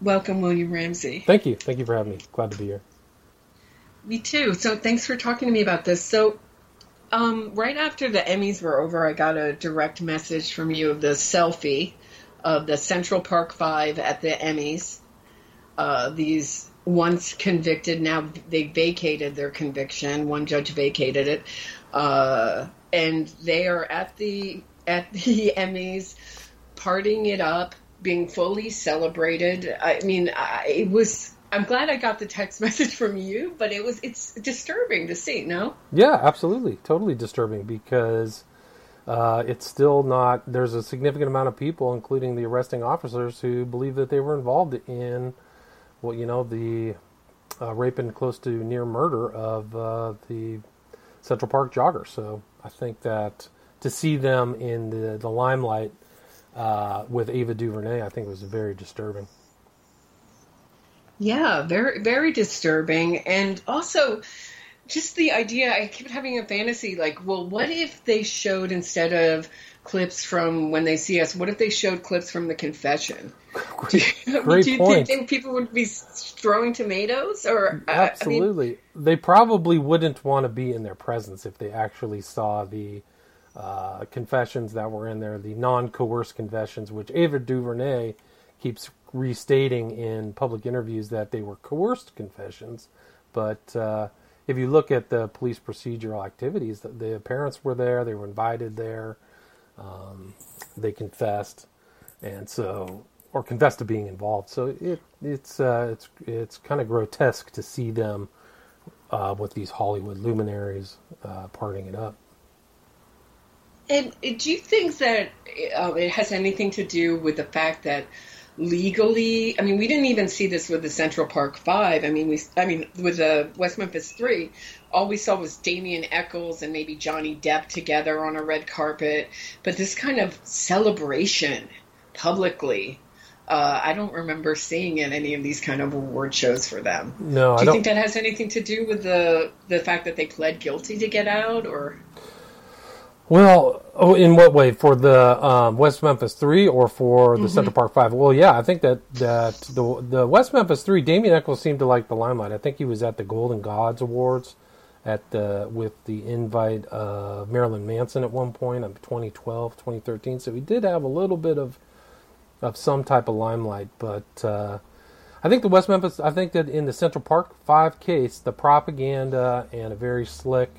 Welcome, William Ramsey. Thank you. Thank you for having me. Glad to be here. Me too. So thanks for talking to me about this. So, um, right after the Emmys were over, I got a direct message from you of the selfie of the Central Park Five at the Emmys. Uh, these once convicted, now they vacated their conviction. One judge vacated it, uh, and they are at the at the Emmys, partying it up, being fully celebrated. I mean, I, it was. I'm glad I got the text message from you, but it was it's disturbing to see. No. Yeah, absolutely, totally disturbing because uh, it's still not. There's a significant amount of people, including the arresting officers, who believe that they were involved in, well, you know, the uh, rape and close to near murder of uh, the Central Park jogger. So I think that to see them in the, the limelight uh, with Ava DuVernay, I think was very disturbing. Yeah, very very disturbing, and also just the idea. I keep having a fantasy like, well, what if they showed instead of clips from when they see us, what if they showed clips from the confession? Great, great do you point. think people would be throwing tomatoes or uh, absolutely? I mean, they probably wouldn't want to be in their presence if they actually saw the uh, confessions that were in there, the non-coerced confessions, which Ava DuVernay keeps restating in public interviews that they were coerced confessions. But uh, if you look at the police procedural activities, the, the parents were there, they were invited there, um, they confessed, and so or confessed to being involved. So it it's uh, it's it's kind of grotesque to see them uh, with these Hollywood luminaries uh, parting it up. And do you think that uh, it has anything to do with the fact that legally, I mean, we didn't even see this with the Central Park Five. I mean, we, I mean, with the West Memphis Three, all we saw was Damien Echols and maybe Johnny Depp together on a red carpet. But this kind of celebration publicly, uh, I don't remember seeing in any of these kind of award shows for them. No, do I you don't. think that has anything to do with the the fact that they pled guilty to get out, or? Well, oh, in what way? For the um, West Memphis Three or for the Central Park Five? Well, yeah, I think that that the the West Memphis Three, Damien Echols seemed to like the limelight. I think he was at the Golden Gods Awards at the with the invite of Marilyn Manson at one point in 2012, 2013. So he did have a little bit of of some type of limelight, but. Uh, I think the West Memphis. I think that in the Central Park Five case, the propaganda and a very slick,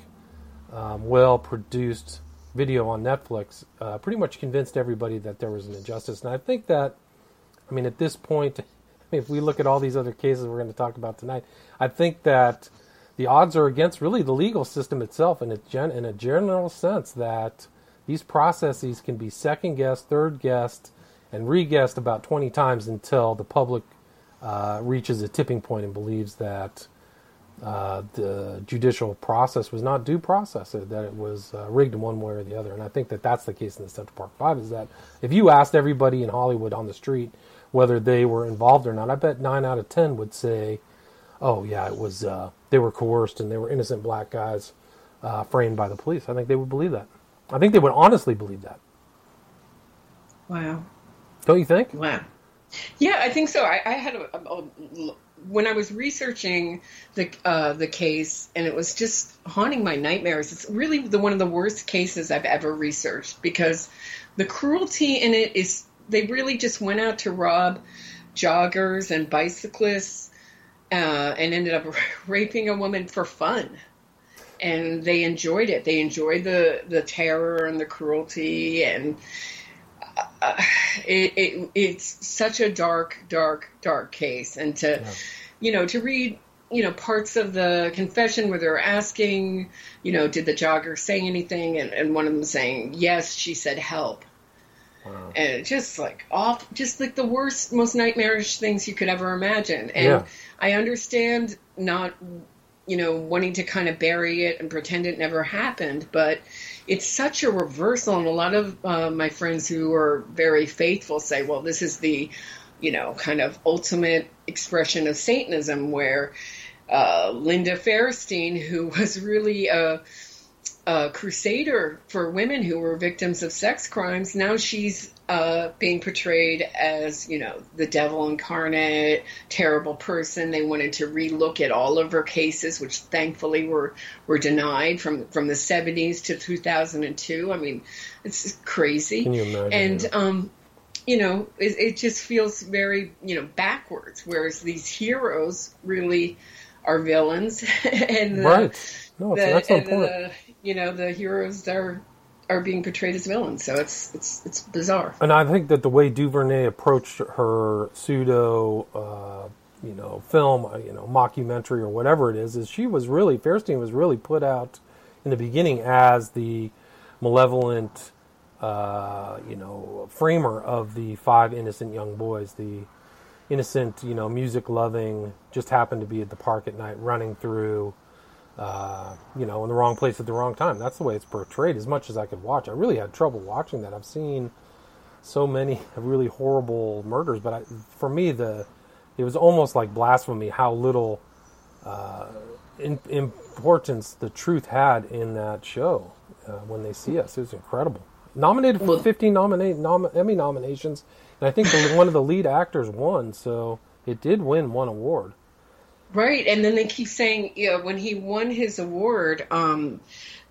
um, well-produced video on Netflix uh, pretty much convinced everybody that there was an injustice. And I think that, I mean, at this point, if we look at all these other cases we're going to talk about tonight, I think that the odds are against really the legal system itself in a, gen- in a general sense that these processes can be second guessed, third guessed, and re guessed about 20 times until the public uh, reaches a tipping point and believes that uh, the judicial process was not due process, that it was uh, rigged in one way or the other. And I think that that's the case in the Central Park Five. Is that if you asked everybody in Hollywood on the street whether they were involved or not, I bet nine out of ten would say, "Oh yeah, it was. Uh, they were coerced and they were innocent black guys uh, framed by the police." I think they would believe that. I think they would honestly believe that. Wow. Don't you think? Wow. Yeah, I think so. I, I had a, a, a, when I was researching the uh, the case, and it was just haunting my nightmares. It's really the one of the worst cases I've ever researched because the cruelty in it is they really just went out to rob joggers and bicyclists uh, and ended up raping a woman for fun. And they enjoyed it. They enjoyed the the terror and the cruelty and uh, it, it, it's such a dark, dark, dark case, and to, yeah. you know, to read, you know, parts of the confession where they're asking, you know, did the jogger say anything, and, and one of them saying, yes, she said help, wow. and just like off, just like the worst, most nightmarish things you could ever imagine, and yeah. I understand not, you know, wanting to kind of bury it and pretend it never happened, but it's such a reversal. And a lot of uh, my friends who are very faithful say, well, this is the, you know, kind of ultimate expression of Satanism, where uh, Linda Fairstein, who was really a, a, crusader for women who were victims of sex crimes, now she's uh, being portrayed as, you know, the devil incarnate, terrible person. They wanted to relook at all of her cases, which thankfully were were denied from from the 70s to 2002. I mean, it's crazy. Can you imagine? And um, you know, it, it just feels very, you know, backwards. Whereas these heroes really are villains, and the, right. No, the, an excellent and the, you know, the heroes are are being portrayed as villains. So it's it's it's bizarre. And I think that the way Duvernay approached her pseudo, uh, you know, film, uh, you know, mockumentary or whatever it is, is she was really Fairstein was really put out in the beginning as the malevolent, uh, you know, framer of the five innocent young boys, the innocent, you know, music loving, just happened to be at the park at night, running through. Uh, you know, in the wrong place at the wrong time. That's the way it's portrayed. As much as I could watch, I really had trouble watching that. I've seen so many really horrible murders, but I, for me, the it was almost like blasphemy how little uh, in, importance the truth had in that show. Uh, when they see us, it was incredible. Nominated for 15 nominate nom- Emmy nominations, and I think the, one of the lead actors won, so it did win one award. Right, and then they keep saying, you know, when he won his award, um,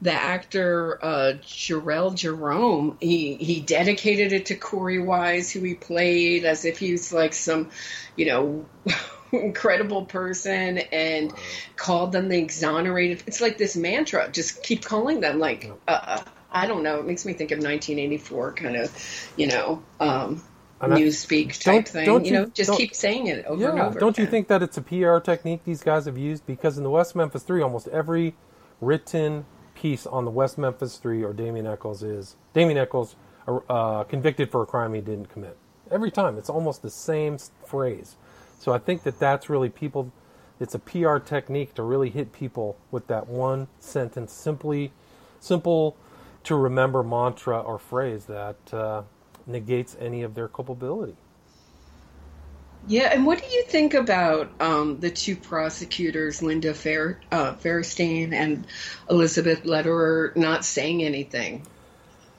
the actor uh, Jharrel Jerome, he he dedicated it to Korey Wise, who he played, as if he was like some, you know, incredible person, and called them the exonerated. It's like this mantra, just keep calling them like, uh, I don't know. It makes me think of 1984, kind of, you know. Um, And newspeak type thing, don't you you- know, just keep saying it over and over. don't you think that it's a PR technique these guys have used? Because in the West Memphis Three, almost every written piece on the West Memphis Three or Damien Echols is Damien Echols uh, convicted for a crime he didn't commit. Every time, it's almost the same phrase. So I think that that's really people. It's a PR technique to really hit people with that one sentence, simply, simple to remember mantra or phrase that uh, negates any of their culpability. Yeah, and what do you think about um, the two prosecutors, Linda Fair, uh, Fairstein and Elizabeth Lederer, not saying anything?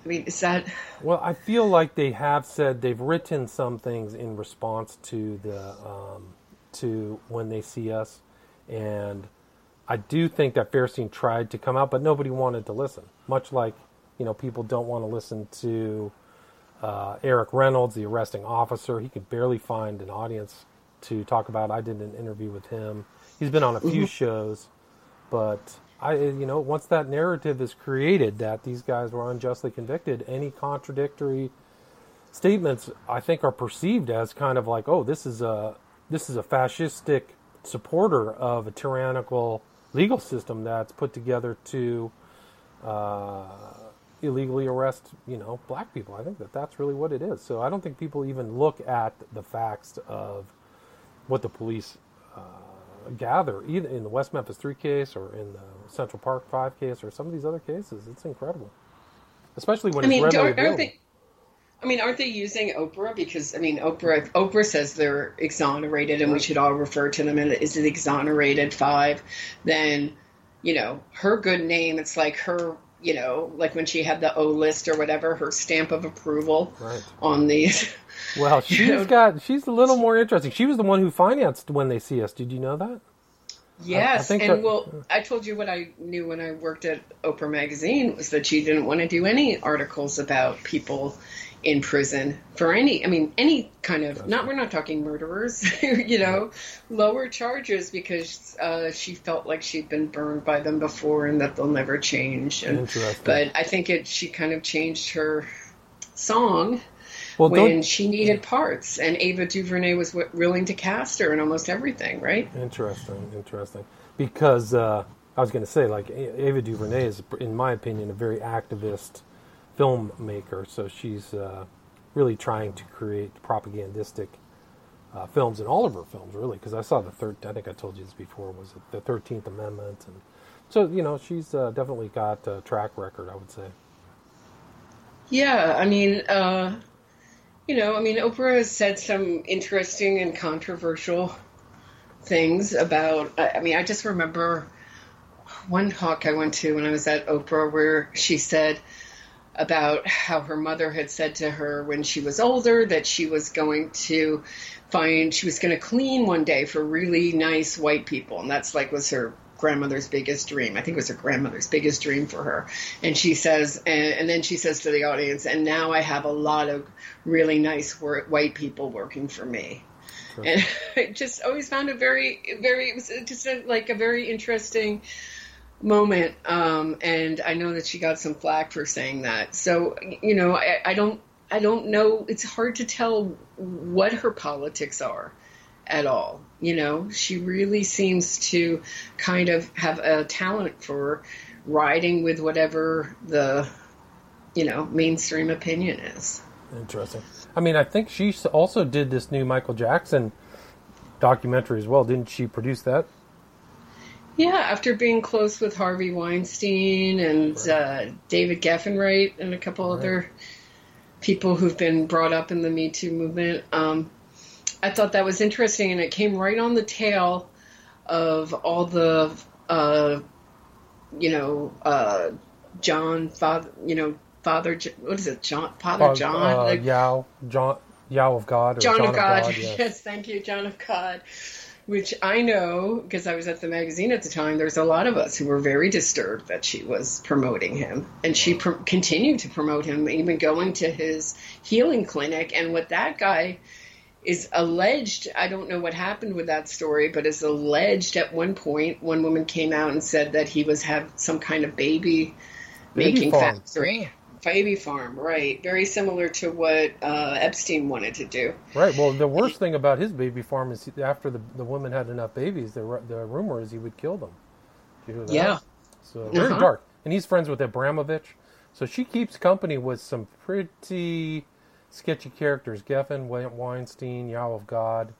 I mean, is that Well, I feel like they have said they've written some things in response to the um, to when they see us, and I do think that Fairstein tried to come out, but nobody wanted to listen. Much like you know, people don't want to listen to uh, Eric Reynolds, the arresting officer. He could barely find an audience to talk about. I did an interview with him. He's been on a few shows, but I, you know, once that narrative is created that these guys were unjustly convicted, any contradictory statements I think are perceived as kind of like, oh, this is a this is a fascistic supporter of a tyrannical legal system that's put together to uh, illegally arrest, you know, black people. I think that that's really what it is. So I don't think people even look at the facts of what the police uh, gather, either in the West Memphis Three case or in the Central Park Five case or some of these other cases. It's incredible, especially when I it's mean, readily aren't, aren't available. they? I mean, aren't they using Oprah? Because I mean, Oprah. Oprah says they're exonerated, and we should all refer to them as the exonerated five. Then, you know, her good name. It's like her. You know, like when she had the O list or whatever, her stamp of approval Right. on these. Well, she's know- got she's a little more interesting. She was the one who financed when they see us. Did you know that? Yes, I, think and that- well, I told you what I knew when I worked at Oprah magazine was that she didn't want to do any articles about people in prison for any. I mean, any kind of not. We're not talking murderers, you know, lower charges because uh, she felt like she'd been burned by them before and that they'll never change. And, Interesting. but I think it. She kind of changed her song Well, when she needed parts, and Ava DuVernay was w- willing to cast her in almost everything, right? Interesting, interesting. Because uh, I was going to say, like A- Ava DuVernay is, in my opinion, a very activist filmmaker. So she's uh, really trying to create propagandistic uh, films in all of her films, really. Because I saw the third. I think I told you this before. Was the Thirteenth Amendment? And so you know, she's uh, definitely got a track record. I would say. Yeah, I mean, uh, you know, I mean, Oprah has said some interesting and controversial things about. I mean, I just remember one talk I went to when I was at Oprah where she said, about how her mother had said to her when she was older that she was going to find she was going to clean one day for really nice white people. And that's like was her grandmother's biggest dream. I think it was her grandmother's biggest dream for her. And she says and, and then she says to the audience and now i have a lot of really nice white people working for me. And i just always found it very very it was just a, like a very interesting moment um, and i know that she got some flack for saying that so you know I, I don't I don't know. It's hard to tell what her politics are at all. You know, she really seems to kind of have a talent for riding with whatever the, you know, mainstream opinion is. Interesting. I mean, I think she also did this new Michael Jackson documentary as well. Didn't she produce that? Yeah, after being close with Harvey Weinstein and uh, David Geffen, right, and a couple right. other people who've been brought up in the Me Too movement. Um, I thought that was interesting, and it came right on the tail of all the, uh, you know, uh, John, father, you know, Father, what is it, John, Father John, uh, like, Yao, John, Yao of God, John, John, of God, God yes. yes, thank you, John of God which I know because I was at the magazine at the time. There's a lot of us who were very disturbed that she was promoting him, and she pr- continued to promote him, even going to his healing clinic. And what that guy is alleged, I don't know what happened with that story, but is alleged at one point, one woman came out and said that he was have some kind of baby, baby making farm. factory. Yeah. Baby farm, right? Very similar to what uh, Epstein wanted to do. Right. Well, the worst thing about his baby farm is after the the woman had enough babies, the the rumor is he would kill them. Yeah. So very uh-huh. dark, and he's friends with Abramovich, so she keeps company with some pretty sketchy characters: Geffen, Weinstein, Yao of God.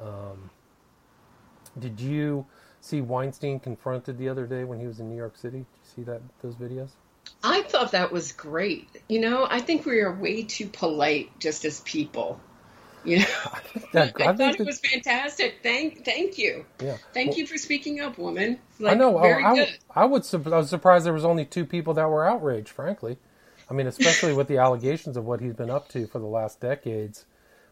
Um, did you see Weinstein confronted the other day when he was in New York City? Did you see that those videos? I thought that was great. You know, I think we are way too polite just as people. You know, that, I, I thought it was fantastic. Thank, thank you. Yeah. Thank well, you for speaking up, woman. Like, I know. Very I, good. I, I would. I was surprised there was only two people that were outraged. Frankly, I mean, especially with the allegations of what he's been up to for the last decades.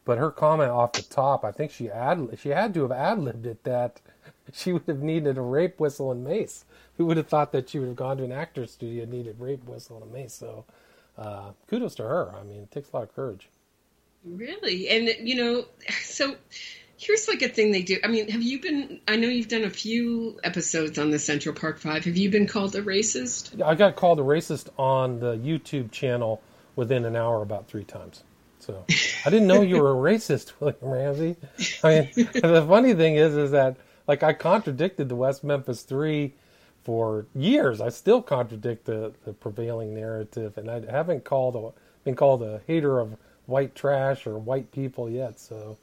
But her comment off the top, I think she ad she had to have ad libbed it that she would have needed a rape whistle and mace who would have thought that she would have gone to an actor's studio and needed rape whistle and a mace? So, uh, kudos to her. I mean, it takes a lot of courage. Really, and you know, so here's like a thing they do. I mean, have you been? I know you've done a few episodes on the Central Park Five. Have you been called a racist? I got called a racist on the YouTube channel within an hour about three times. So I didn't know you were a racist, William Ramsey. I mean, the funny thing is, is that like I contradicted the West Memphis Three for years. I still contradict the, the prevailing narrative, and I haven't called a, been called a hater of white trash or white people yet. So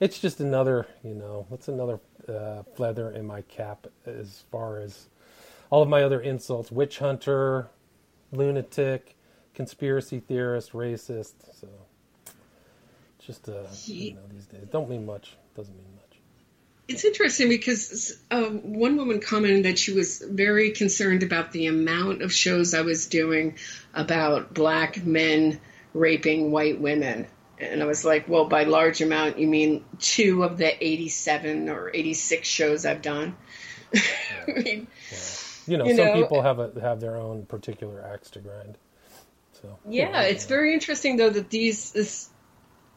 it's just another, you know, what's another uh, feather in my cap as far as all of my other insults: witch hunter, lunatic, conspiracy theorist, racist. So just uh, you know, these days don't mean much. Doesn't mean much. It's interesting because uh, one woman commented that she was very concerned about the amount of shows I was doing about black men raping white women. And I was like, well, by large amount, you mean two of the 87 or 86 shows I've done? I mean, yeah. You know, you some know, people have a, have their own particular axe to grind. So yeah, it's very interesting though that these this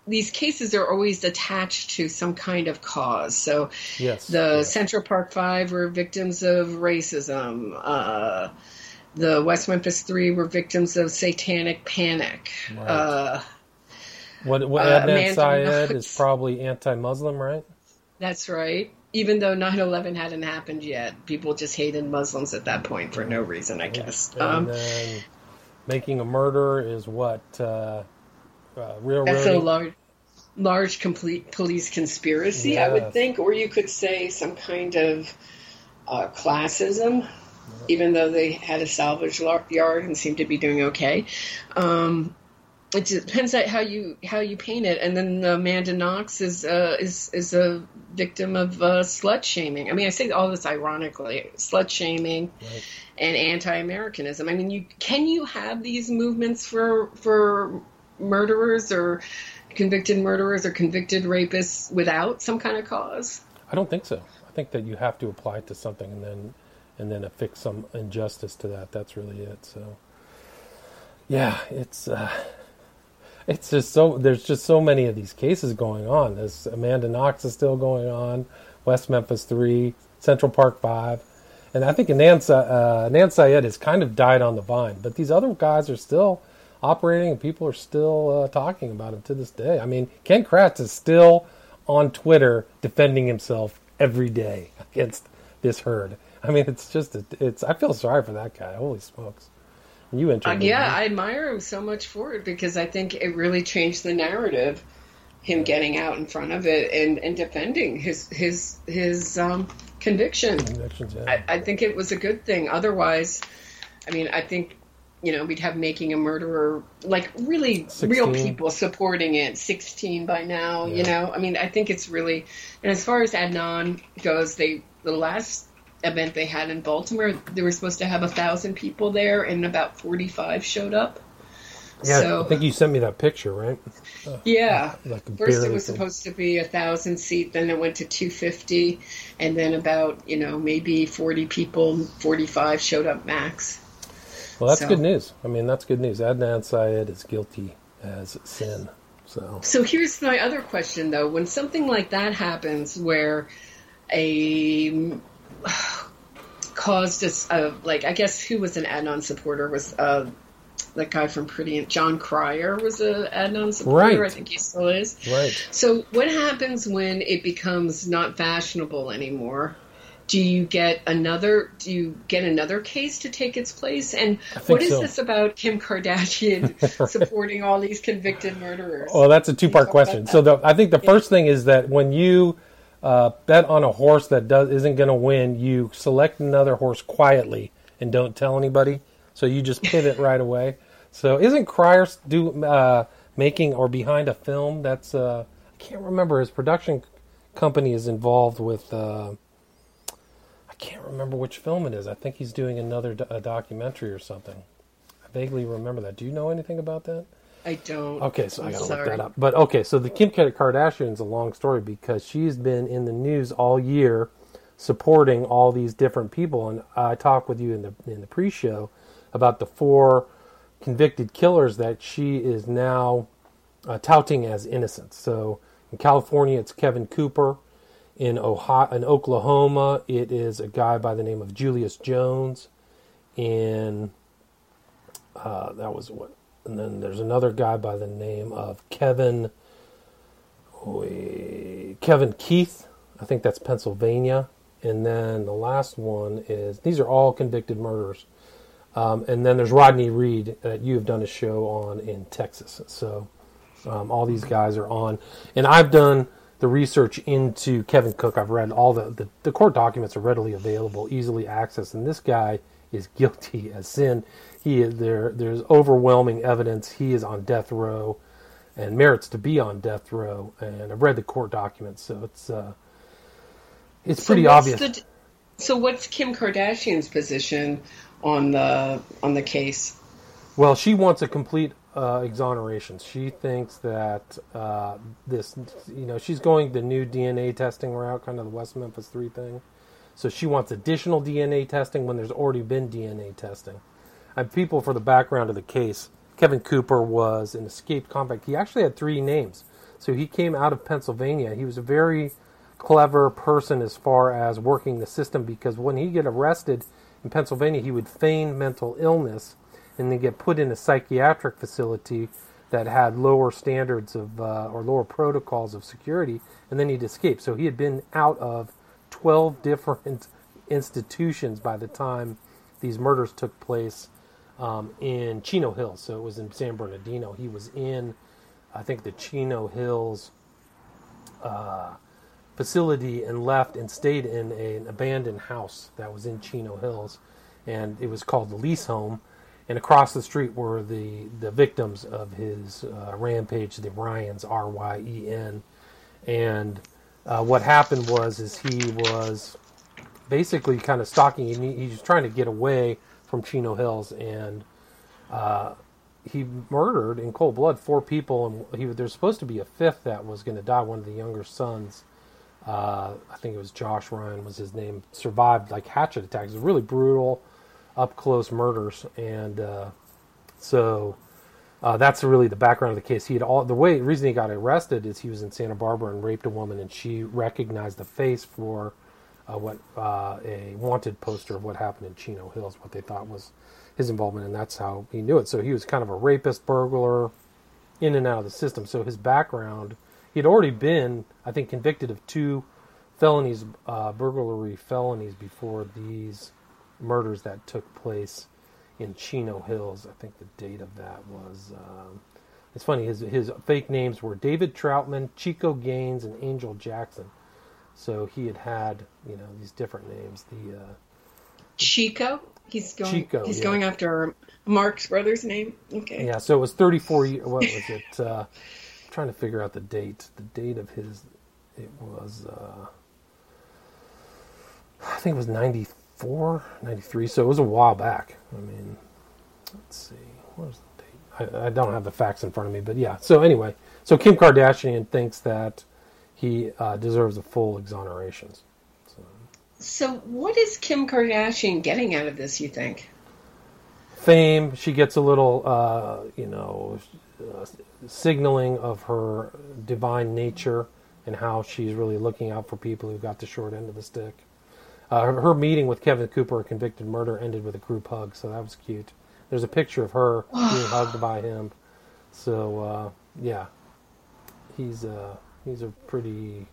these cases are always attached to some kind of cause. So, yes, the yeah. Central Park Five were victims of racism. Uh, the West Memphis Three were victims of satanic panic. Right. Uh, what, what uh, Adnan Syed is probably anti-Muslim, right? That's right. Even though 9/11 hadn't happened yet, people just hated Muslims at that point for no reason, I guess. And um, then making a murder is what uh, uh, real That's a large, large complete police conspiracy, yes. I would think, or you could say some kind of uh, classism, even though they had a salvage yard and seemed to be doing okay. Um, it depends on how you how you paint it. And then Amanda Knox is uh, is is a victim of uh, slut shaming. I mean, I say all this ironically, slut shaming right. and anti-Americanism. I mean, you can you have these movements for for murderers or convicted murderers or convicted rapists without some kind of cause? I don't think so. I think that you have to apply it to something and then and then affix some injustice to that. That's really it. So yeah, it's uh, it's just so there's just so many of these cases going on. This Amanda Knox is still going on, West Memphis Three, Central Park Five, and I think Adnan, uh, Adnan Syed has kind of died on the vine. But these other guys are still operating, and people are still uh, talking about him to this day. I mean, Ken Kratz is still on Twitter defending himself every day against this herd. I mean, it's just it's. I feel sorry for that guy. Holy smokes! You Uh, yeah, I admire him so much for it because I think it really changed the narrative. Him getting out in front of it and, and defending his his his um, conviction. Convictions, yeah. I, I think it was a good thing. Otherwise, I mean, I think you know we'd have making a murderer like really 16. real people supporting it. Sixteen by now, yeah. you know. I mean, I think it's really. And as far as Adnan goes, they the last event they had in Baltimore, they were supposed to have a thousand people there, and about forty-five showed up. Yeah, so, I think you sent me that picture, right? Yeah. Uh, like First, it was thing. supposed to be a thousand seat, then it went to two fifty, and then about you know maybe forty people, forty-five showed up max. Well, that's so. good news. I mean, that's good news. Adnan Syed is guilty as sin. So. So here's my other question, though. When something like that happens, where a caused us, uh, like I guess who was an Adnan supporter was uh, that guy from Pretty Jon Cryer was a Adnan supporter. Right. I think he still is. Right. So what happens when it becomes not fashionable anymore? Do you get another? Do you get another case to take its place? And what is so. this about Kim Kardashian supporting all these convicted murderers? Well, that's a two-part question. So the, I think the yeah. first thing is that when you uh, bet on a horse that does isn't going to win, you select another horse quietly and don't tell anybody. So you just pivot right away. So isn't Cryer do uh, making or behind a film that's uh, I can't remember his production company is involved with. I can't remember which film it is. I think he's doing another do- documentary or something. I vaguely remember that. Do you know anything about that? I don't. Okay, so I'm i got to look that up. But okay, so the Kim Kardashian is a long story because she's been in the news all year supporting all these different people, and I talked with you in the in the pre-show about the four convicted killers that she is now uh, touting as innocent. So in California, it's Kevin Cooper. In Ohio, in Oklahoma, it is a guy by the name of Julius Jones. In uh, that was what and then there's another guy by the name of Kevin Kevin Keith. I think that's Pennsylvania. And then the last one is these are all convicted murderers. Um, and then there's Rodney Reed that you have done a show on in Texas. So um, all these guys are on, and I've done the research into Kevin Cook. I've read all the, the, the court documents are readily available, easily accessed, and this guy is guilty as sin. He is there. There's overwhelming evidence he is on death row, and merits to be on death row. And I've read the court documents, so it's uh, it's so pretty obvious. The, so what's Kim Kardashian's position on the on the case? Well, she wants a complete uh, exoneration. She thinks that uh, this, you know, she's going the new DNA testing route, kind of the West Memphis Three thing. So she wants additional DNA testing when there's already been DNA testing. And people for the background of the case, Kevin Cooper was an escaped convict. He actually had three names. So he came out of Pennsylvania. He was a very clever person as far as working the system because when he get arrested in Pennsylvania, he would feign mental illness and then get put in a psychiatric facility that had lower standards of uh, or lower protocols of security, and then he'd escape. So he had been out of 12 different institutions by the time these murders took place um, in Chino Hills. So it was in San Bernardino. He was in, I think, the Chino Hills uh, facility and left and stayed in a, an abandoned house that was in Chino Hills. And it was called the lease home. And across the street were the the victims of his uh, rampage, the Ryens, R Y E N, and uh, what happened was is he was basically kind of stalking. He, he was trying to get away from Chino Hills, and uh, he murdered in cold blood four people, and he there's supposed to be a fifth that was going to die. One of the younger sons, uh, I think it was Josh Ryen was his name, survived like hatchet attacks. It was really brutal, up close murders, and uh, so. Uh, that's really the background of the case. He had all the way reason he got arrested is he was in Santa Barbara and raped a woman, and she recognized the face for uh, what uh, a wanted poster of what happened in Chino Hills, what they thought was his involvement, and that's how he knew it. So he was kind of a rapist, burglar, in and out of the system. So his background, he had already been, I think, convicted of two felonies, uh, burglary felonies before these murders that took place in Chino Hills. I think the date of that was. Um, it's funny. His his fake names were David Troutman, Chico Gaines, and Angel Jackson. So he had had you know these different names. The uh, Chico. He's going. Chico, he's yeah. going after Mark's brother's name. Okay. Yeah, so it was 34 years. What was it? Uh, I'm trying to figure out the date. The date of his, it was, uh, I think it was 94, 93. So it was a while back. I mean, let's see. Where's the date? I, I don't have the facts in front of me, but yeah. So anyway, so Kim Kardashian thinks that he uh, deserves a full exoneration. So, So, what is Kim Kardashian getting out of this? You think? fame. She gets a little, uh, you know, uh, signaling of her divine nature and how she's really looking out for people who got the short end of the stick. Uh, her, her meeting with Kevin Cooper, a convicted murder, ended with a group hug, so that was cute. There's a picture of her being hugged by him. So uh, yeah, he's uh, he's a pretty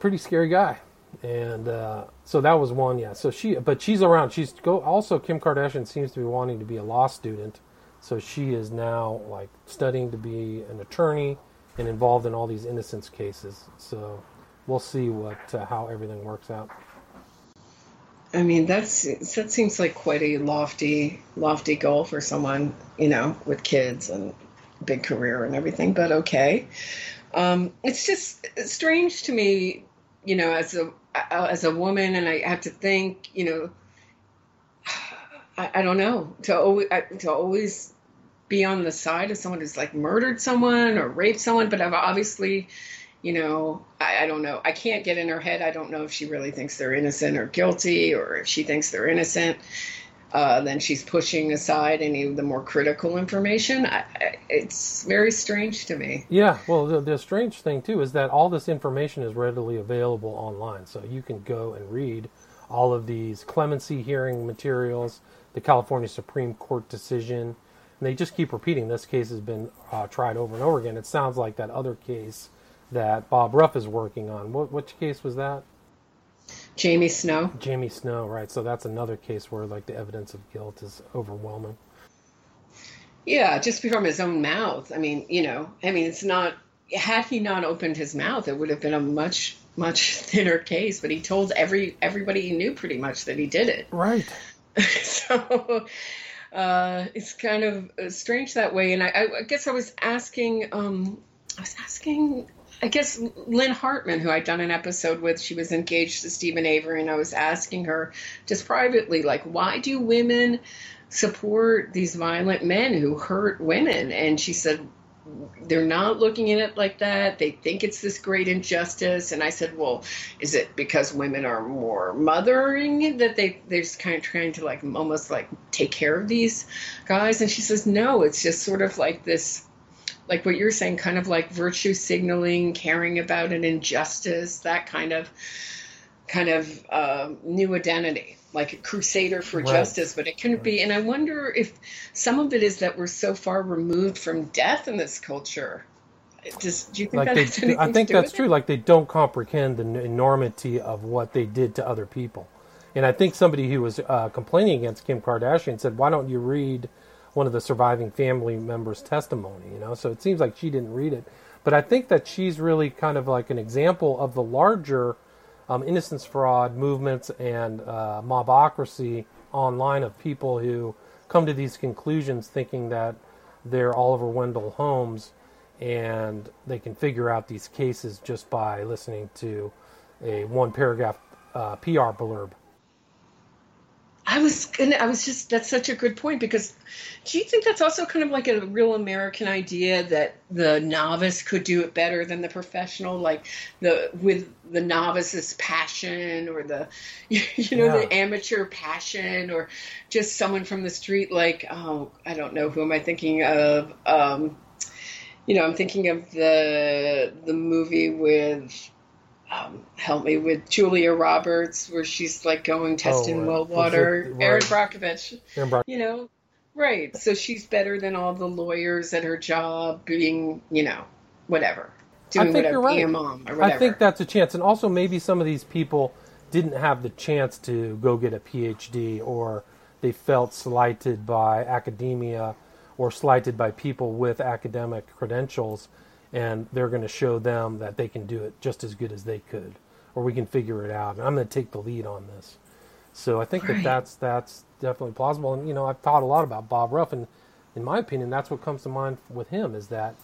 pretty scary guy. And uh, so that was one yeah. So she but she's around. She's go also kim kardashian seems to be wanting to be a law student. So she is now like studying to be an attorney and involved in all these innocence cases. So we'll see what uh, how everything works out I mean, that's that seems like quite a lofty, lofty goal for someone, you know, with kids and big career and everything. But okay, um, it's just strange to me, you know, as a as a woman, and I have to think, you know, I, I don't know to always to always be on the side of someone who's like murdered someone or raped someone, but I've obviously you know, I, I, don't know. I can't get in her head. I don't know if she really thinks they're innocent or guilty, or if she thinks they're innocent. Uh, then she's pushing aside any of the more critical information. I, I, it's very strange to me. Yeah, well, the, the strange thing too is that all this information is readily available online, so you can go and read all of these clemency hearing materials, the California Supreme Court decision, and they just keep repeating this case has been uh, tried over and over again. It sounds like that other case that Bob Ruff is working on. What which case was that? Jamie Snow. Jamie Snow, right? So that's another case where like the evidence of guilt is overwhelming. Yeah, just from his own mouth. I mean, you know, I mean, it's not. Had he not opened his mouth, it would have been a much much thinner case. But he told every everybody he knew pretty much that he did it. Right. so uh, it's kind of strange that way. And I, I guess I was asking. Um, I was asking I guess Lynn Hartman, who I'd done an episode with, she was engaged to Steven Avery, and I was asking her just privately, like, why do women support these violent men who hurt women? And she said, they're not looking at it like that. They think it's this great injustice. And I said, well, is it because women are more mothering that they they're just kind of trying to like almost like take care of these guys? And she says, no, it's just sort of like this like what you're saying, kind of like virtue signaling, caring about an injustice, that kind of kind of uh, new identity, like a crusader for Right. justice. But it couldn't be. And I wonder if some of it is that we're so far removed from death in this culture. Does, do you think like that they, I think that's true. it? Like they don't comprehend the enormity of what they did to other people. And I think somebody who was uh, complaining against Kim Kardashian said, "Why don't you read one of the surviving family members' testimony?" You know, so it seems like she didn't read it. But I think that she's really kind of like an example of the larger um, innocence fraud movements and uh, mobocracy online of people who come to these conclusions thinking that they're Oliver Wendell Holmes and they can figure out these cases just by listening to a one paragraph uh, PR blurb. I was gonna, I was just that's such a good point because do you think that's also kind of like a real American idea that the novice could do it better than the professional like the with the novice's passion or the you know yeah. the amateur passion or just someone from the street like oh I don't know who am I thinking of um you know I'm thinking of the the movie with um, help me with Julia Roberts, where she's like going testing oh, well water. Right. Erin Brockovich. Erin Brock- you know, right. So she's better than all the lawyers at her job, being you know, whatever, doing whatever, right. being a mom or whatever. I think that's a chance, and also maybe some of these people didn't have the chance to go get a PhD, or they felt slighted by academia, or slighted by people with academic credentials and they're going to show them that they can do it just as good as they could, or we can figure it out. And I'm going to take the lead on this. So I think right. that that's that's definitely plausible. And you know, I've thought a lot about Bob Ruff, and in my opinion, that's what comes to mind with him is that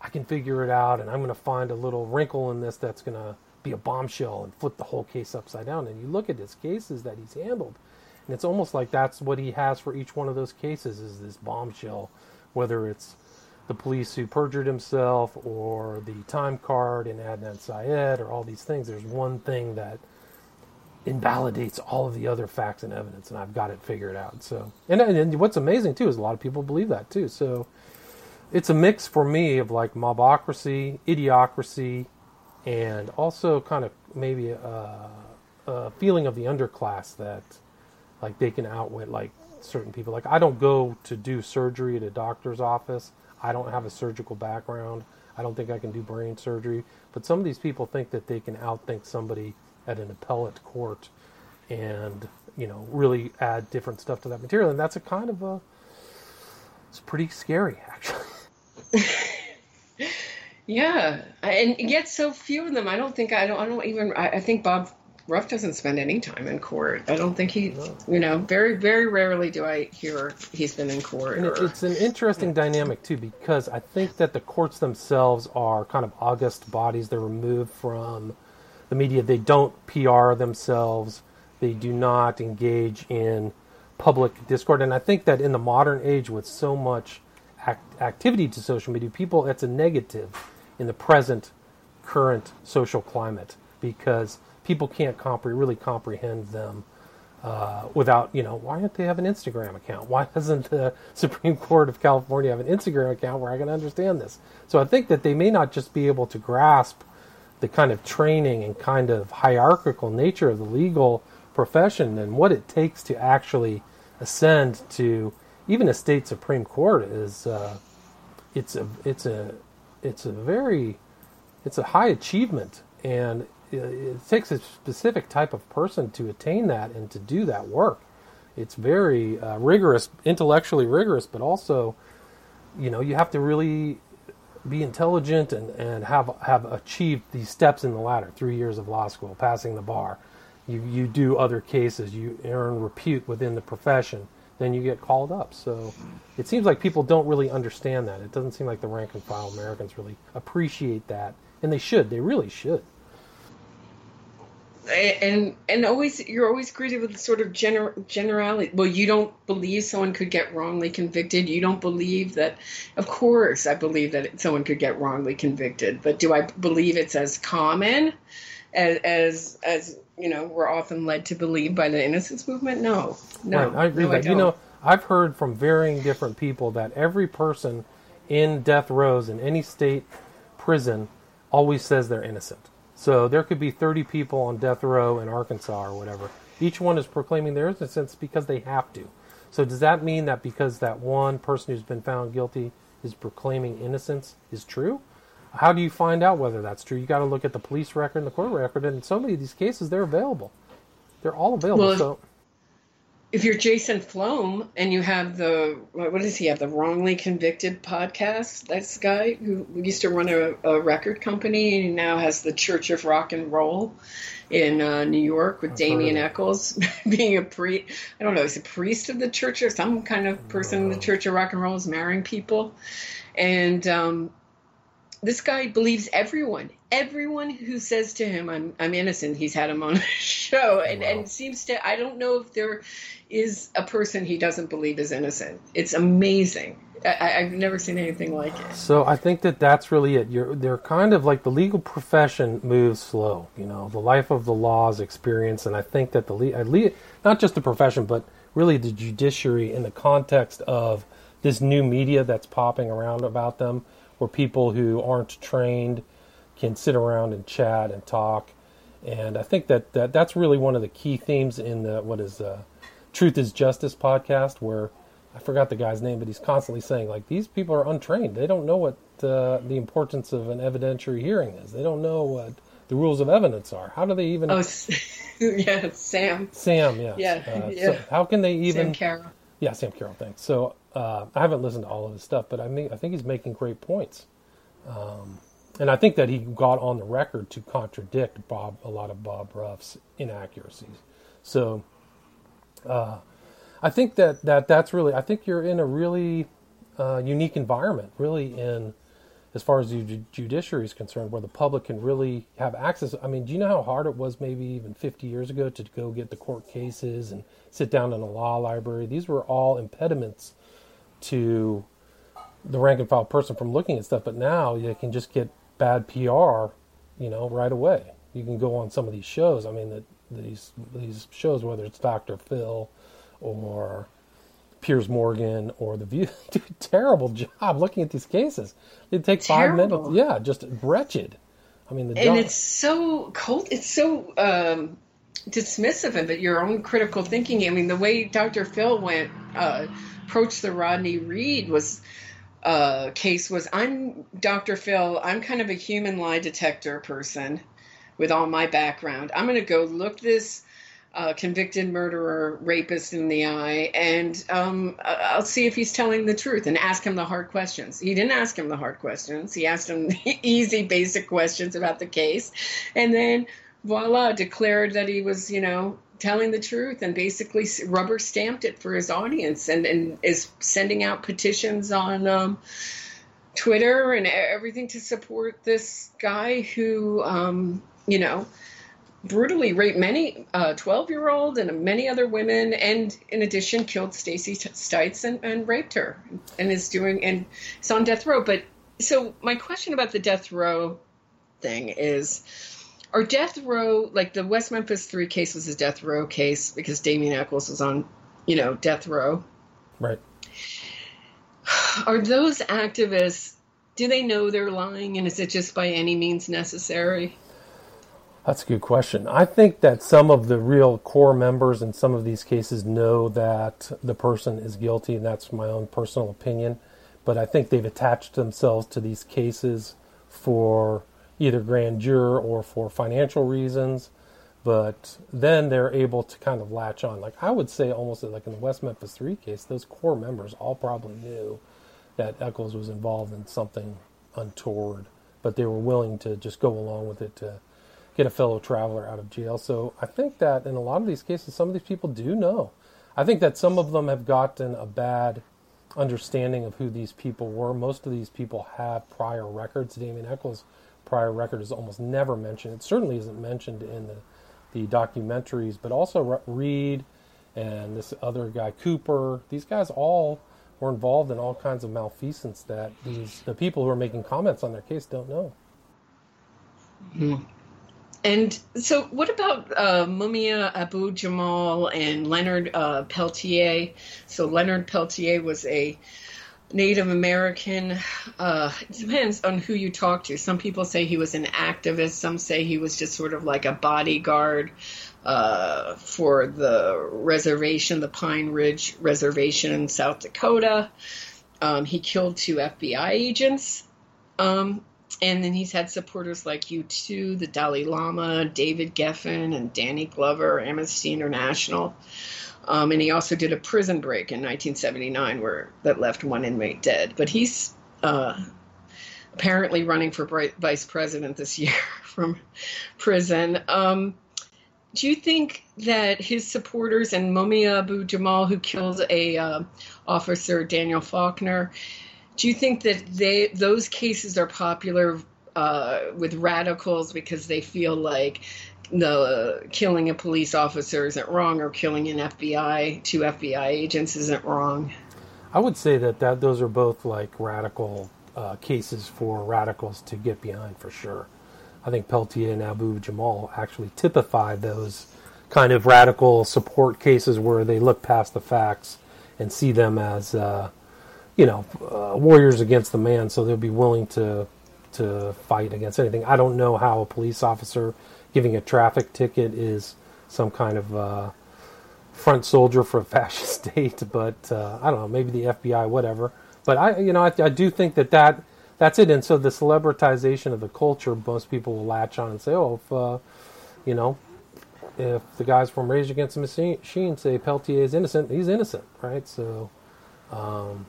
I can figure it out, and I'm going to find a little wrinkle in this that's going to be a bombshell and flip the whole case upside down. And you look at his cases that he's handled, and it's almost like that's what he has for each one of those cases is this bombshell, whether it's the police who perjured himself or the time card in Adnan Syed or all these things. There's one thing that invalidates all of the other facts and evidence, and I've got it figured out. So, and, and what's amazing too is a lot of people believe that too. So, it's a mix for me of like mobocracy, idiocracy, and also kind of maybe a, a feeling of the underclass that like they can outwit like certain people. Like I don't go to do surgery at a doctor's office I don't have a surgical background. I don't think I can do brain surgery. But some of these people think that they can outthink somebody at an appellate court and, you know, really add different stuff to that material. And that's a kind of a, it's pretty scary, actually. yeah. And yet so few of them, I don't think, I don't, I don't even, I, I think Bob Ruff doesn't spend any time in court. I don't think he, no. you know, very very rarely do I hear he's been in court. And or, it's an interesting yeah. dynamic too because I think that the courts themselves are kind of august bodies. They're removed from the media. They don't PR themselves. They do not engage in public discord. And I think that in the modern age, with so much act- activity to social media, people, that's a negative in the present current social climate because people can't compre- really comprehend them uh, without, you know, why don't they have an Instagram account? Why doesn't the Supreme Court of California have an Instagram account where I can understand this? So I think that they may not just be able to grasp the kind of training and kind of hierarchical nature of the legal profession and what it takes to actually ascend to even a state supreme court is uh, it's a it's a it's a very it's a high achievement and it takes a specific type of person to attain that and to do that work. It's very uh, rigorous, intellectually rigorous, but also, you know, you have to really be intelligent and, and have have achieved these steps in the ladder. Three years of law school, passing the bar. You you do other cases. You earn repute within the profession. Then you get called up. So it seems like people don't really understand that. It doesn't seem like the rank and file Americans really appreciate that, and they should. They really should and and always you're always greeted with sort of gener- generality well you don't believe someone could get wrongly convicted. You don't believe that of course i believe that someone could get wrongly convicted but do i believe it's as common as as, as you know we're often led to believe by the innocence movement? No. No. Right, i agree no, I you know i've heard from varying different people that every person in death rows in any state prison always says they're innocent so there could be 30 people on death row in Arkansas or whatever. Each one is proclaiming their innocence because they have to. So does that mean that because that one person who's been found guilty is proclaiming innocence is true? How do you find out whether that's true? You got to look at the police record and the court record, and in so many of these cases they're available. They're all available. Well, so if you're Jason Flom and you have the what does he have the wrongly convicted podcast? That's the guy who used to run a, a record company and now has the Church of Rock and Roll in uh, New York with Damien Echols being a priest. I don't know, he's a priest of the church or some kind of person in the Church of Rock and Roll is marrying people, and um, this guy believes everyone. Everyone who says to him, "I'm I'm innocent," he's had him on a show, and wow. and seems to. I don't know if there is a person he doesn't believe is innocent. It's amazing. I, have never seen anything like it. So I think that that's really it. You're they're kind of like the legal profession moves slow. You know, the life of the laws experience, and I think that the le- not just the profession, but really the judiciary in the context of this new media that's popping around about them where people who aren't trained can sit around and chat and talk. And I think that, that that's really one of the key themes in the what is uh, Truth is Justice podcast, where I forgot the guy's name, but he's constantly saying like these people are untrained. They don't know what uh, the importance of an evidentiary hearing is. They don't know what the rules of evidence are. How do they even? Oh, yeah, Sam. Sam, yes. yeah. Uh, yeah. So how can they even? Sam Carroll. Yeah, Sam Carroll. Thanks. So uh, I haven't listened to all of his stuff, but I mean, I think he's making great points. Um, and I think that he got on the record to contradict Bob a lot of Bob Ruff's inaccuracies. So uh, I think that, that that's really I think you're in a really uh, unique environment, really in as far as the judiciary is concerned, where the public can really have access. I mean, do you know how hard it was maybe even 50 years ago to go get the court cases and sit down in a law library? These were all impediments to the rank and file person from looking at stuff, but now you can just get bad PR, you know, right away. You can go on some of these shows. I mean, the, these these shows, whether it's Dr. Phil or Piers Morgan or the View, do a terrible job looking at these cases. It takes five minutes. Yeah, just wretched. I mean, and job. it's so cold. It's so um, dismissive of it. Your own critical thinking. I mean, the way Dr. Phil went. Uh, approached the Rodney Reed was uh, case was I'm Dr. Phil. I'm kind of a human lie detector person with all my background. I'm going to go look this uh, convicted murderer, rapist in the eye, and um, I'll see if he's telling the truth and ask him the hard questions. He didn't ask him the hard questions. He asked him easy, basic questions about the case, and then voila, declared that he was, you know, telling the truth and basically rubber stamped it for his audience and, and is sending out petitions on um, Twitter and everything to support this guy who, um, you know, brutally raped many 12 uh, year old and many other women and in addition killed Stacy Stites and, and raped her and is doing and is on death row. But so my question about the death row thing is are death row like the West Memphis Three case was a death row case because Damien Echols was on, you know, death row. Right. Are those activists? Do they know they're lying, and is it just by any means necessary? That's a good question. I think that some of the real core members in some of these cases know that the person is guilty, and that's my own personal opinion. But I think they've attached themselves to these cases for either grand or for financial reasons. But then they're able to kind of latch on. Like I would say, almost like in the West Memphis Three case, those core members all probably knew that Echols was involved in something untoward, but they were willing to just go along with it to get a fellow traveler out of jail. So I think that in a lot of these cases, some of these people do know. I think that some of them have gotten a bad understanding of who these people were. Most of these people have prior records. Damien Echols prior record is almost never mentioned. It certainly isn't mentioned in the, the documentaries, but also Reed and this other guy Cooper. These guys all were involved in all kinds of malfeasance that these the people who are making comments on their case don't know. Mm-hmm. And so, what about uh, Mumia Abu Jamal and Leonard uh, Peltier? So, Leonard Peltier was a Native American. Uh, it depends on who you talk to. Some people say he was an activist. Some say he was just sort of like a bodyguard uh, for the reservation, the Pine Ridge Reservation in South Dakota. Um, he killed two FBI agents. Um, and then he's had supporters like U2, the Dalai Lama, David Geffen, and Danny Glover, Amnesty International. Um, and he also did a prison break in 1979 where that left one inmate dead. But he's uh, apparently running for vice president this year from prison. Um, do you think that his supporters and Mumia Abu Jamal, who killed a uh, officer Daniel Faulkner, do you think that they those cases are popular uh, with radicals because they feel like the killing a police officer isn't wrong or killing an FBI two FBI agents isn't wrong? I would say that, that those are both like radical uh, cases for radicals to get behind for sure. I think Peltier and Abu Jamal actually typify those kind of radical support cases where they look past the facts and see them as, uh, you know, uh, warriors against the man. So they'll be willing to to fight against anything. I don't know how a police officer giving a traffic ticket is some kind of uh, front soldier for a fascist state, but uh, I don't know. Maybe the FBI, whatever. But I, you know, I, I do think that that that's it. And so the celebritization of the culture, most people will latch on and say, oh, if, uh, you know, if the guys from Rage Against the Machine say Peltier is innocent, he's innocent, right? So, um,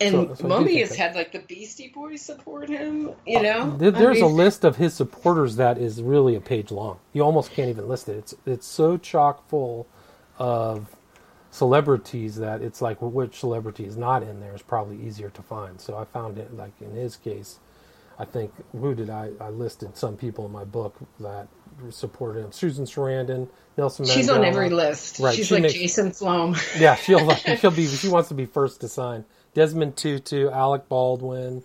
and so, Mumia has had like the Beastie Boys support him, you uh, know. There's I mean, a list of his supporters that is really a page long. You almost can't even list it. It's it's so chock full of celebrities that it's like well, which celebrity is not in there is probably easier to find. So I found it like in his case, I think who did I I listed some people in my book that supported him. Susan Sarandon, Nelson. Mandela. She's on every list. Right. She's she like makes, Jason Flom. yeah, she'll she'll be she wants to be first to sign. Desmond Tutu, Alec Baldwin,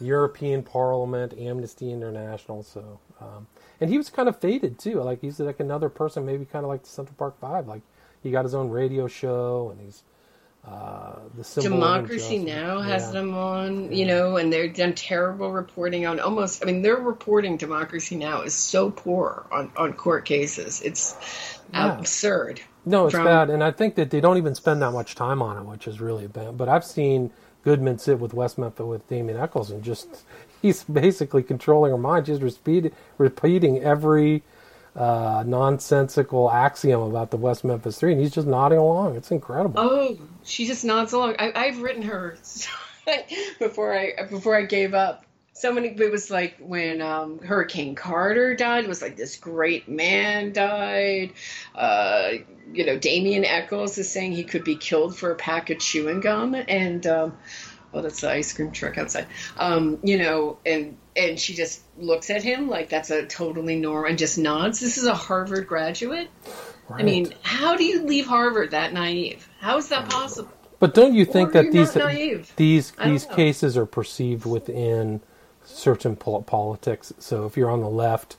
European Parliament, Amnesty International. So, um, and he was kind of faded too. Like he's like another person, maybe kind of like the Central Park Five. Like he got his own radio show, and he's uh, the Democracy Now has yeah. them on, you know, and they've done terrible reporting on almost. I mean, their reporting Democracy Now is so poor on on court cases. It's yeah. absurd. No, it's bad, and I think that they don't even spend that much time on it, which is really bad. But I've seen Goodman sit with West Memphis with Damien Echols, and just he's basically controlling her mind, just repeat, repeating every uh, nonsensical axiom about the West Memphis Three, and he's just nodding along. It's incredible. Oh, she just nods along. I, have written her before I before I gave up. So many. It was like when um, Hurricane Carter died. It was like this great man died. Uh, you know, Damien Echols is saying he could be killed for a pack of chewing gum, and um, oh, that's the ice cream truck outside. Um, you know, and and she just looks at him like that's a totally normal and just nods. This is a Harvard graduate. Right. I mean, how do you leave Harvard that naive? How is that possible? But don't you think that these these these cases are perceived within certain politics? So if you're on the left,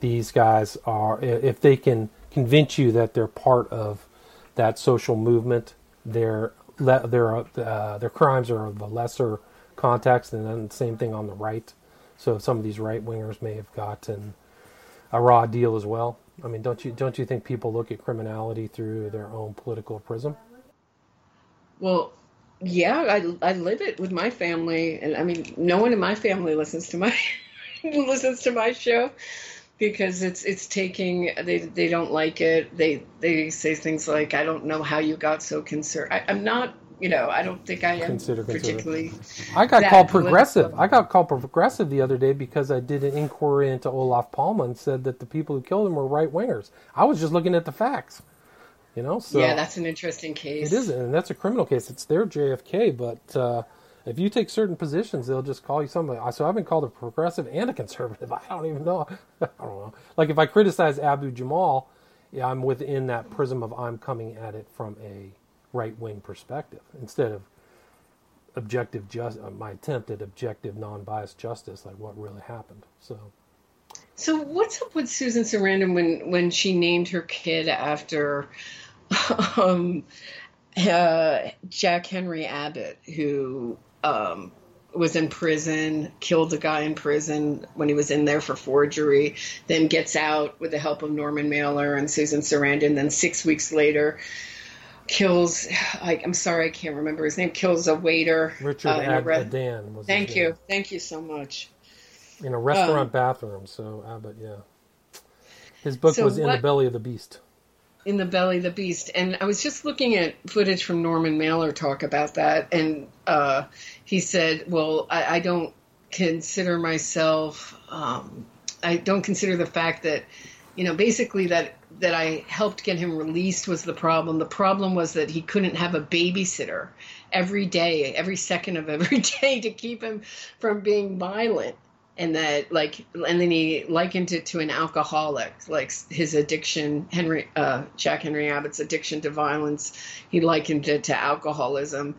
these guys are if they can convince you that they're part of that social movement, their their uh, their crimes are of a lesser context, and then the same thing on the right. So some of these right wingers may have gotten a raw deal as well. I mean, don't you don't you think people look at criminality through their own political prism? Well, yeah, I I live it with my family, and I mean, no one in my family listens to my listens to my show because it's it's taking they they don't like it. They they say things like, "I don't know how you got so concerned." I, I'm not you know, I don't think I am consider, particularly. I got called progressive. Political. I got called progressive the other day because I did an inquiry into Olof Palme and said that the people who killed him were right wingers. I was just looking at the facts. You know, so yeah, that's an interesting case. It is, and that's a criminal case. It's their JFK, but uh, if you take certain positions, they'll just call you something. So I've been called a progressive and a conservative. I don't even know. I don't know. Like if I criticize Abu Jamal, yeah, I'm within that prism of I'm coming at it from a right wing perspective instead of objective just uh, my attempt at objective non-biased justice like what really happened so so what's up with susan sarandon when when she named her kid after um, uh, jack henry abbott who um, was in prison, killed a guy in prison when he was in there for forgery, then gets out with the help of Norman Mailer and Susan Sarandon. Then six weeks later, kills I, am sorry I can't remember his name kills a waiter Richard uh, Ad- Adan thank you name. thank you so much in a restaurant um, bathroom. So Abbott, yeah, his book so was what, in the belly of the beast. In the belly of the beast, and I was just looking at footage from Norman Mailer talk about that, and uh, he said, "Well, I, I don't consider myself. Um, I don't consider the fact that." you know, basically that that I helped get him released was the problem. The problem was that he couldn't have a babysitter every day, every second of every day to keep him from being violent. And that, like, and then he likened it to an alcoholic, like his addiction, Henry, uh, Jack Henry Abbott's addiction to violence. He likened it to alcoholism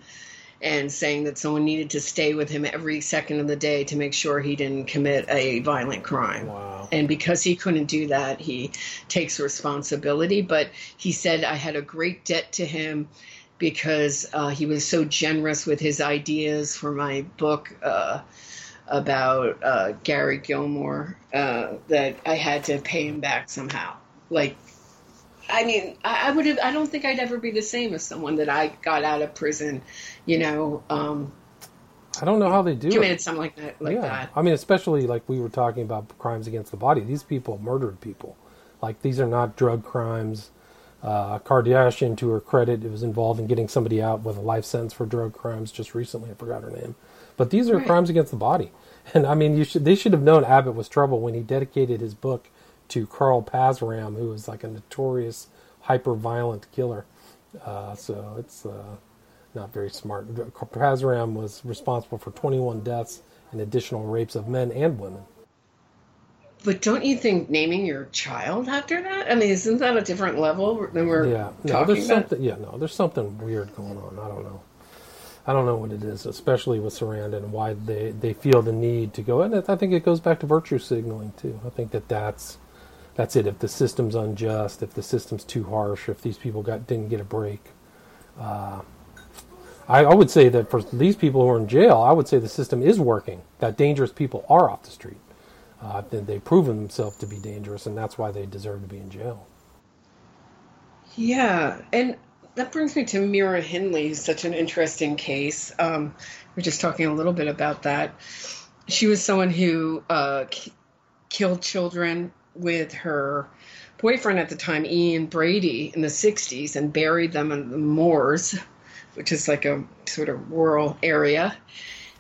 and saying that someone needed to stay with him every second of the day to make sure he didn't commit a violent crime. Wow. And because he couldn't do that, he takes responsibility. But he said, I had a great debt to him because uh, he was so generous with his ideas for my book. Uh, about uh, Gary Gilmore uh, that I had to pay him back somehow. Like I mean, I, I would have. I don't think I'd ever be the same as someone that I got out of prison. You know. Um, I don't know how they do committed it. something like that. Like yeah. that. I mean, especially like we were talking about crimes against the body. These people murdered people. Like these are not drug crimes. Uh, Kardashian, to her credit, it was involved in getting somebody out with a life sentence for drug crimes just recently. I forgot her name, but these are right. crimes against the body. And I mean, you should they should have known Abbott was trouble when he dedicated his book to Carl Panzram, who was like a notorious hyper violent killer. Uh, so it's uh, not very smart. Panzram was responsible for 21 deaths and additional rapes of men and women. But don't you think naming your child after that? I mean, isn't that a different level than we're yeah, no, talking there's about? Something, yeah, no, there's something weird going on. I don't know. I don't know what it is, especially with Sarandon and why they, they feel the need to go. And I think it goes back to virtue signaling too. I think that that's that's it. If the system's unjust, if the system's too harsh, if these people got didn't get a break, uh, I, I, would say that for these people who are in jail, I would say the system is working. That dangerous people are off the street. Uh, they've proven themselves to be dangerous, and that's why they deserve to be in jail. Yeah, and that brings me to Myra Hindley, such an interesting case. Um, we're just talking a little bit about that. She was someone who uh, killed children with her boyfriend at the time, Ian Brady, in the 60s and buried them in the moors, which is like a sort of rural area.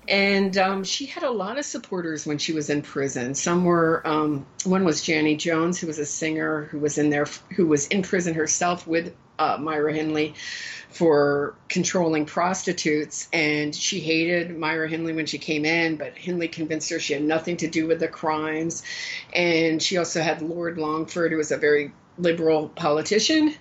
And um, she had a lot of supporters when she was in prison. Some were, um, one was Janie Jones, who was a singer who was in there, who was in prison herself with uh, Myra Hindley for controlling prostitutes. And she hated Myra Hindley when she came in, but Hindley convinced her she had nothing to do with the crimes. And she also had Lord Longford, who was a very liberal politician,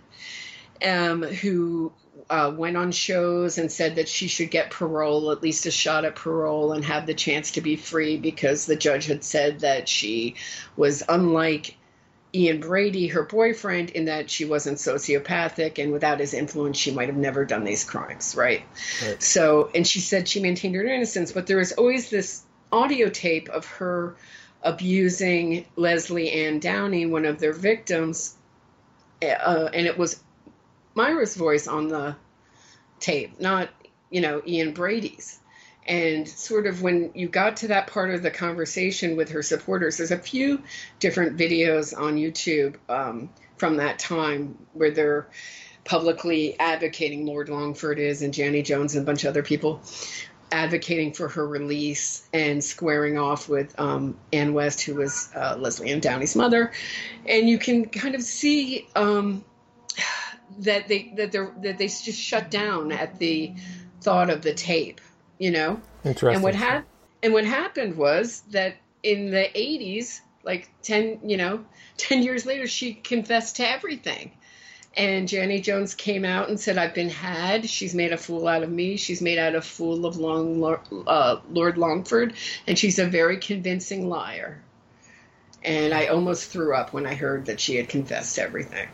um, who uh, went on shows and said that she should get parole, at least a shot at parole, and have the chance to be free because the judge had said that she was unlike Ian Brady, her boyfriend, in that she wasn't sociopathic and without his influence, she might have never done these crimes, right? right? So, and she said she maintained her innocence, but there was always this audio tape of her abusing Lesley Ann Downey, one of their victims, uh, and it was Myra's voice on the tape, not, you know, Ian Brady's. And sort of when you got to that part of the conversation with her supporters, there's a few different videos on YouTube um, from that time where they're publicly advocating Lord Longford is and Janie Jones and a bunch of other people advocating for her release and squaring off with um, Ann West, who was uh, Lesley Ann Downey's mother. And you can kind of see um, that they that they that they just shut down at the thought of the tape you know. Interesting. And what happened? And what happened was that in the '80s, like ten, you know, ten years later, she confessed to everything. And Janie Jones came out and said, "I've been had. She's made a fool out of me. She's made out a fool of Long, uh, Lord Longford, and she's a very convincing liar." And I almost threw up when I heard that she had confessed everything.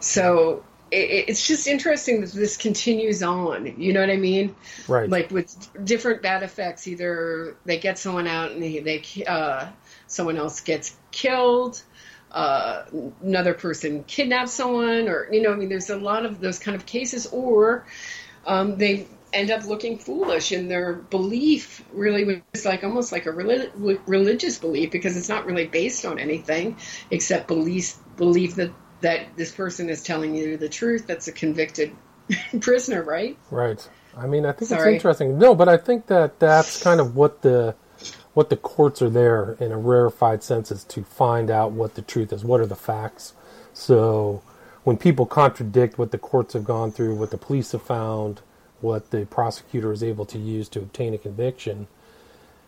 So it, it's just interesting that this continues on. You know what I mean? Right. Like with different bad effects, either they get someone out and they, they uh, someone else gets killed. Uh, another person kidnaps someone, or you know, I mean, there's a lot of those kind of cases, or um, they end up looking foolish and their belief really was like almost like a relig- religious belief because it's not really based on anything except belief belief that that this person is telling you the truth that's a convicted prisoner right? Right. I mean i think Sorry. it's interesting. No but i think that that's kind of what the what the courts are there in a rarefied sense is to find out what the truth is what are the facts. So when people contradict what the courts have gone through, what the police have found, what the prosecutor is able to use to obtain a conviction,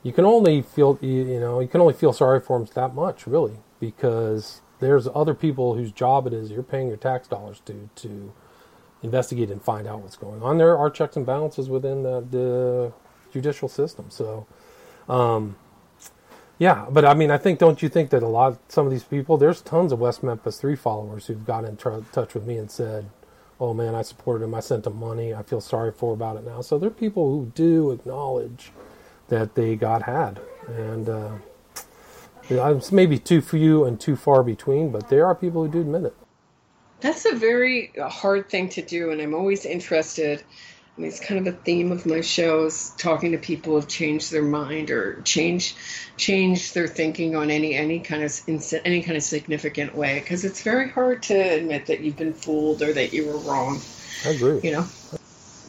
you can only feel you know you can only feel sorry for them that much, really, because there's other people whose job it is you're paying your tax dollars to to investigate and find out what's going on. There are checks and balances within the, the judicial system, so. Um, yeah, but I mean, I think don't you think that a lot some of these people, there's tons of West Memphis Three followers who've got in touch with me and said, "Oh man, I supported him. I sent him money. I feel sorry for about it now." So there are people who do acknowledge that they got had, and uh, it's maybe too few and too far between, but there are people who do admit it. That's a very hard thing to do, and I'm always interested I mean, it's kind of a theme of my shows, talking to people who've changed their mind or change change their thinking on any any kind of any kind of significant way. Because it's very hard to admit that you've been fooled or that you were wrong. I agree. You know.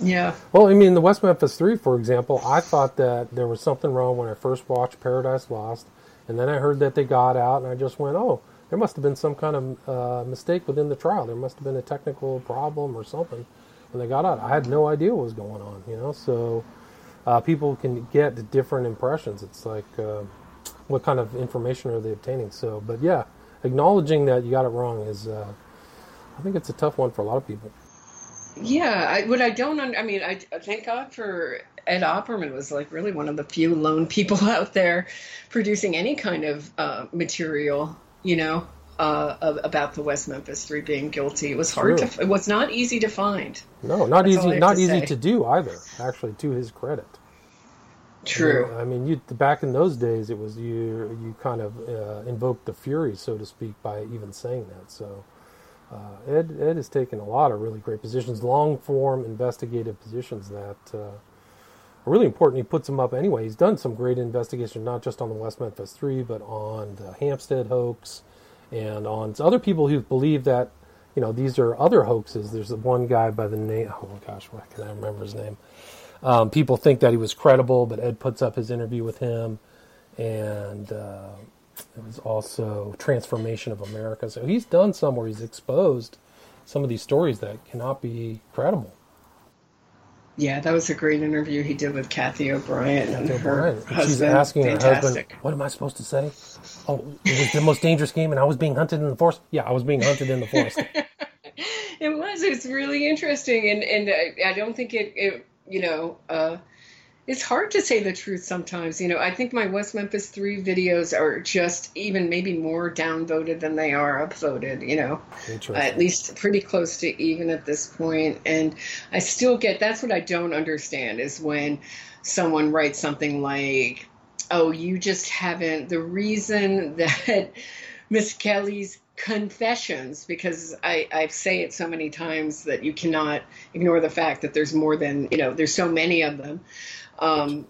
Yeah. Well, I mean, the West Memphis Three, for example, I thought that there was something wrong when I first watched Paradise Lost, and then I heard that they got out, and I just went, "Oh, there must have been some kind of uh, mistake within the trial. There must have been a technical problem or something." when they got out. I had no idea what was going on, you know. So uh, people can get different impressions. It's like uh, what kind of information are they obtaining? So, but yeah, acknowledging that you got it wrong is, uh, I think it's a tough one for a lot of people. Yeah, I, what I don't, I mean, I thank God for Ed Opperman was like really one of the few lone people out there producing any kind of uh, material, you know, uh, about the West Memphis Three being guilty. It was hard to. It was not easy to find. No, not That's easy. Not to easy say. to do either. Actually, to his credit. True. I mean, you back in those days, it was you. You kind of uh, invoked the fury, so to speak, by even saying that. So. Uh, Ed Ed has taken a lot of really great positions, long form investigative positions that uh, really important. He puts them up anyway. He's done some great investigation, not just on the West Memphis Three, but on the Hampstead hoax, and on other people who believe that you know these are other hoaxes. There's one guy by the name oh my gosh, why can I remember his name? Um, people think that he was credible, but Ed puts up his interview with him, and uh, it was also Trance Formation of America. So he's done some where he's exposed some of these stories that cannot be credible. Yeah, that was a great interview he did with Cathy O'Brien and her O'Brien. husband. She's asking Fantastic. her husband, "What am I supposed to say?" Oh, it was the most dangerous game, and I was being hunted in the forest. Yeah, I was being hunted in the forest. it was. It's really interesting, and and I, I don't think it, it you know. Uh, it's hard to say the truth sometimes. You know, I think my West Memphis 3 videos are just even maybe more downvoted than they are upvoted, you know, at least pretty close to even at this point. And I still get that's what I don't understand is when someone writes something like, oh, you just haven't, the reason that Misskelley's confessions because I, I say it so many times that you cannot ignore the fact that there's more than you know there's so many of them um,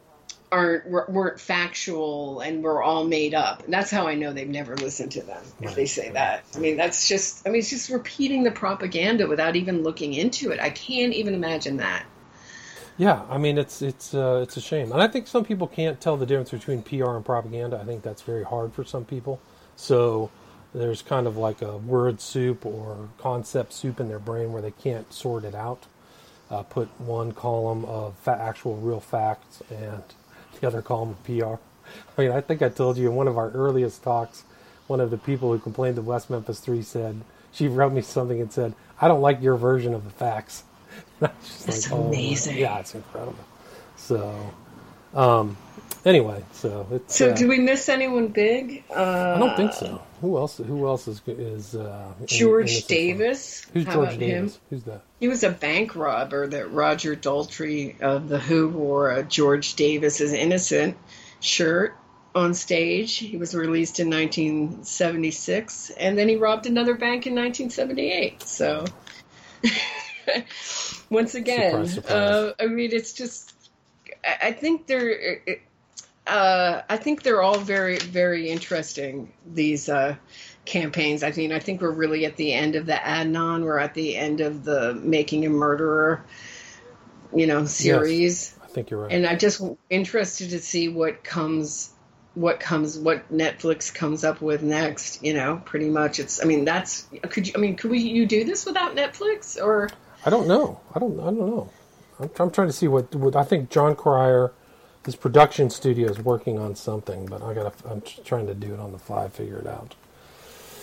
aren't weren't factual and were all made up. And that's how I know they've never listened to them if they say that. I mean, that's just I mean, it's just repeating the propaganda without even looking into it. I can't even imagine that. Yeah, I mean it's it's uh, it's a shame, and I think some people can't tell the difference between PR and propaganda. I think that's very hard for some people. So there's kind of like a word soup or concept soup in their brain where they can't sort it out uh, put one column of fa- actual real facts and the other column of PR. I mean, I think I told you in one of our earliest talks, one of the people who complained to West Memphis 3 said, she wrote me something and said, I don't like your version of the facts. That's like, amazing. Oh, yeah, it's incredible. So, um, anyway, so it's. So, uh, do we miss anyone big? Uh, I don't think so. Who else? Who else is is uh, George in, in Davis? Who's How George Davis? Him? Who's that? He was a bank robber that Roger Daltrey of the Who wore a George Davis is innocent shirt on stage. He was released in 1976, and then he robbed another bank in 1978. So. Once again, Surprise, surprise. Uh, I mean, it's just. I think they're. Uh, I think they're all very, very interesting. These uh, campaigns. I mean, I think we're really at the end of the Adnan. We're at the end of the Making a Murderer, you know, series. I think you're right. and I'm just interested to see what comes what comes what Netflix comes up with next you know pretty much it's I mean that's could you I mean could we you do this without Netflix or I don't know. I don't. I don't know. I'm, I'm trying to see what, what I think. Jon Cryer, his production studio is working on something, but I got. I'm trying to do it on the fly, figure it out.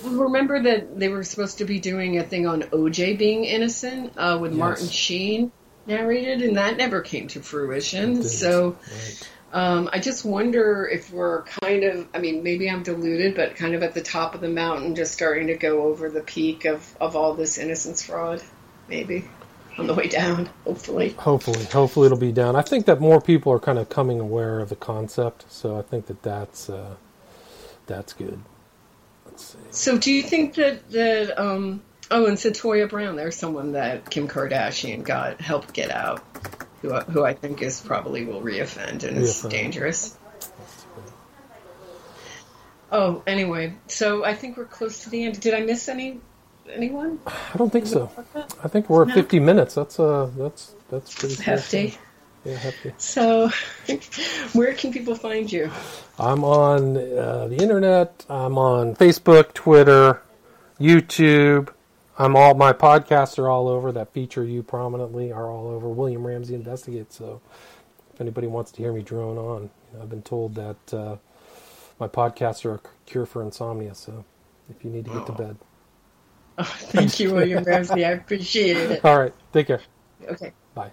remember that they were supposed to be doing a thing on OJ being innocent uh, with Yes. Martin Sheen narrated and that never came to fruition so Right. Um, I just wonder if we're kind of, I mean, maybe I'm deluded, but kind of at the top of the mountain, just starting to go over the peak of, of all this innocence fraud, maybe on the way down, hopefully. Hopefully, hopefully it'll be down. I think that more people are kind of coming aware of the concept, so I think that that's uh, that's good. Let's see. So, do you think that, that um, oh, and Cyntoia Brown, there's someone that Kim Kardashian got helped get out, who, I- who I think is probably will reoffend and is dangerous. Oh, anyway, so I think we're close to the end. Did I miss any anyone? I don't think so. I think we're at No. 50 minutes. That's uh, that's that's pretty good. Hefty. Yeah, hefty. So, where can people find you? I'm on uh, the internet. I'm on Facebook, Twitter, YouTube. I'm all my podcasts are all over that feature you prominently are all over. William Ramsey Investigates. So, if anybody wants to hear me drone on, you know, I've been told that uh, my podcasts are a cure for insomnia. So, if you need to get to bed, Oh, thank you, William Ramsey. I appreciate it. all right, take care. Okay. Bye.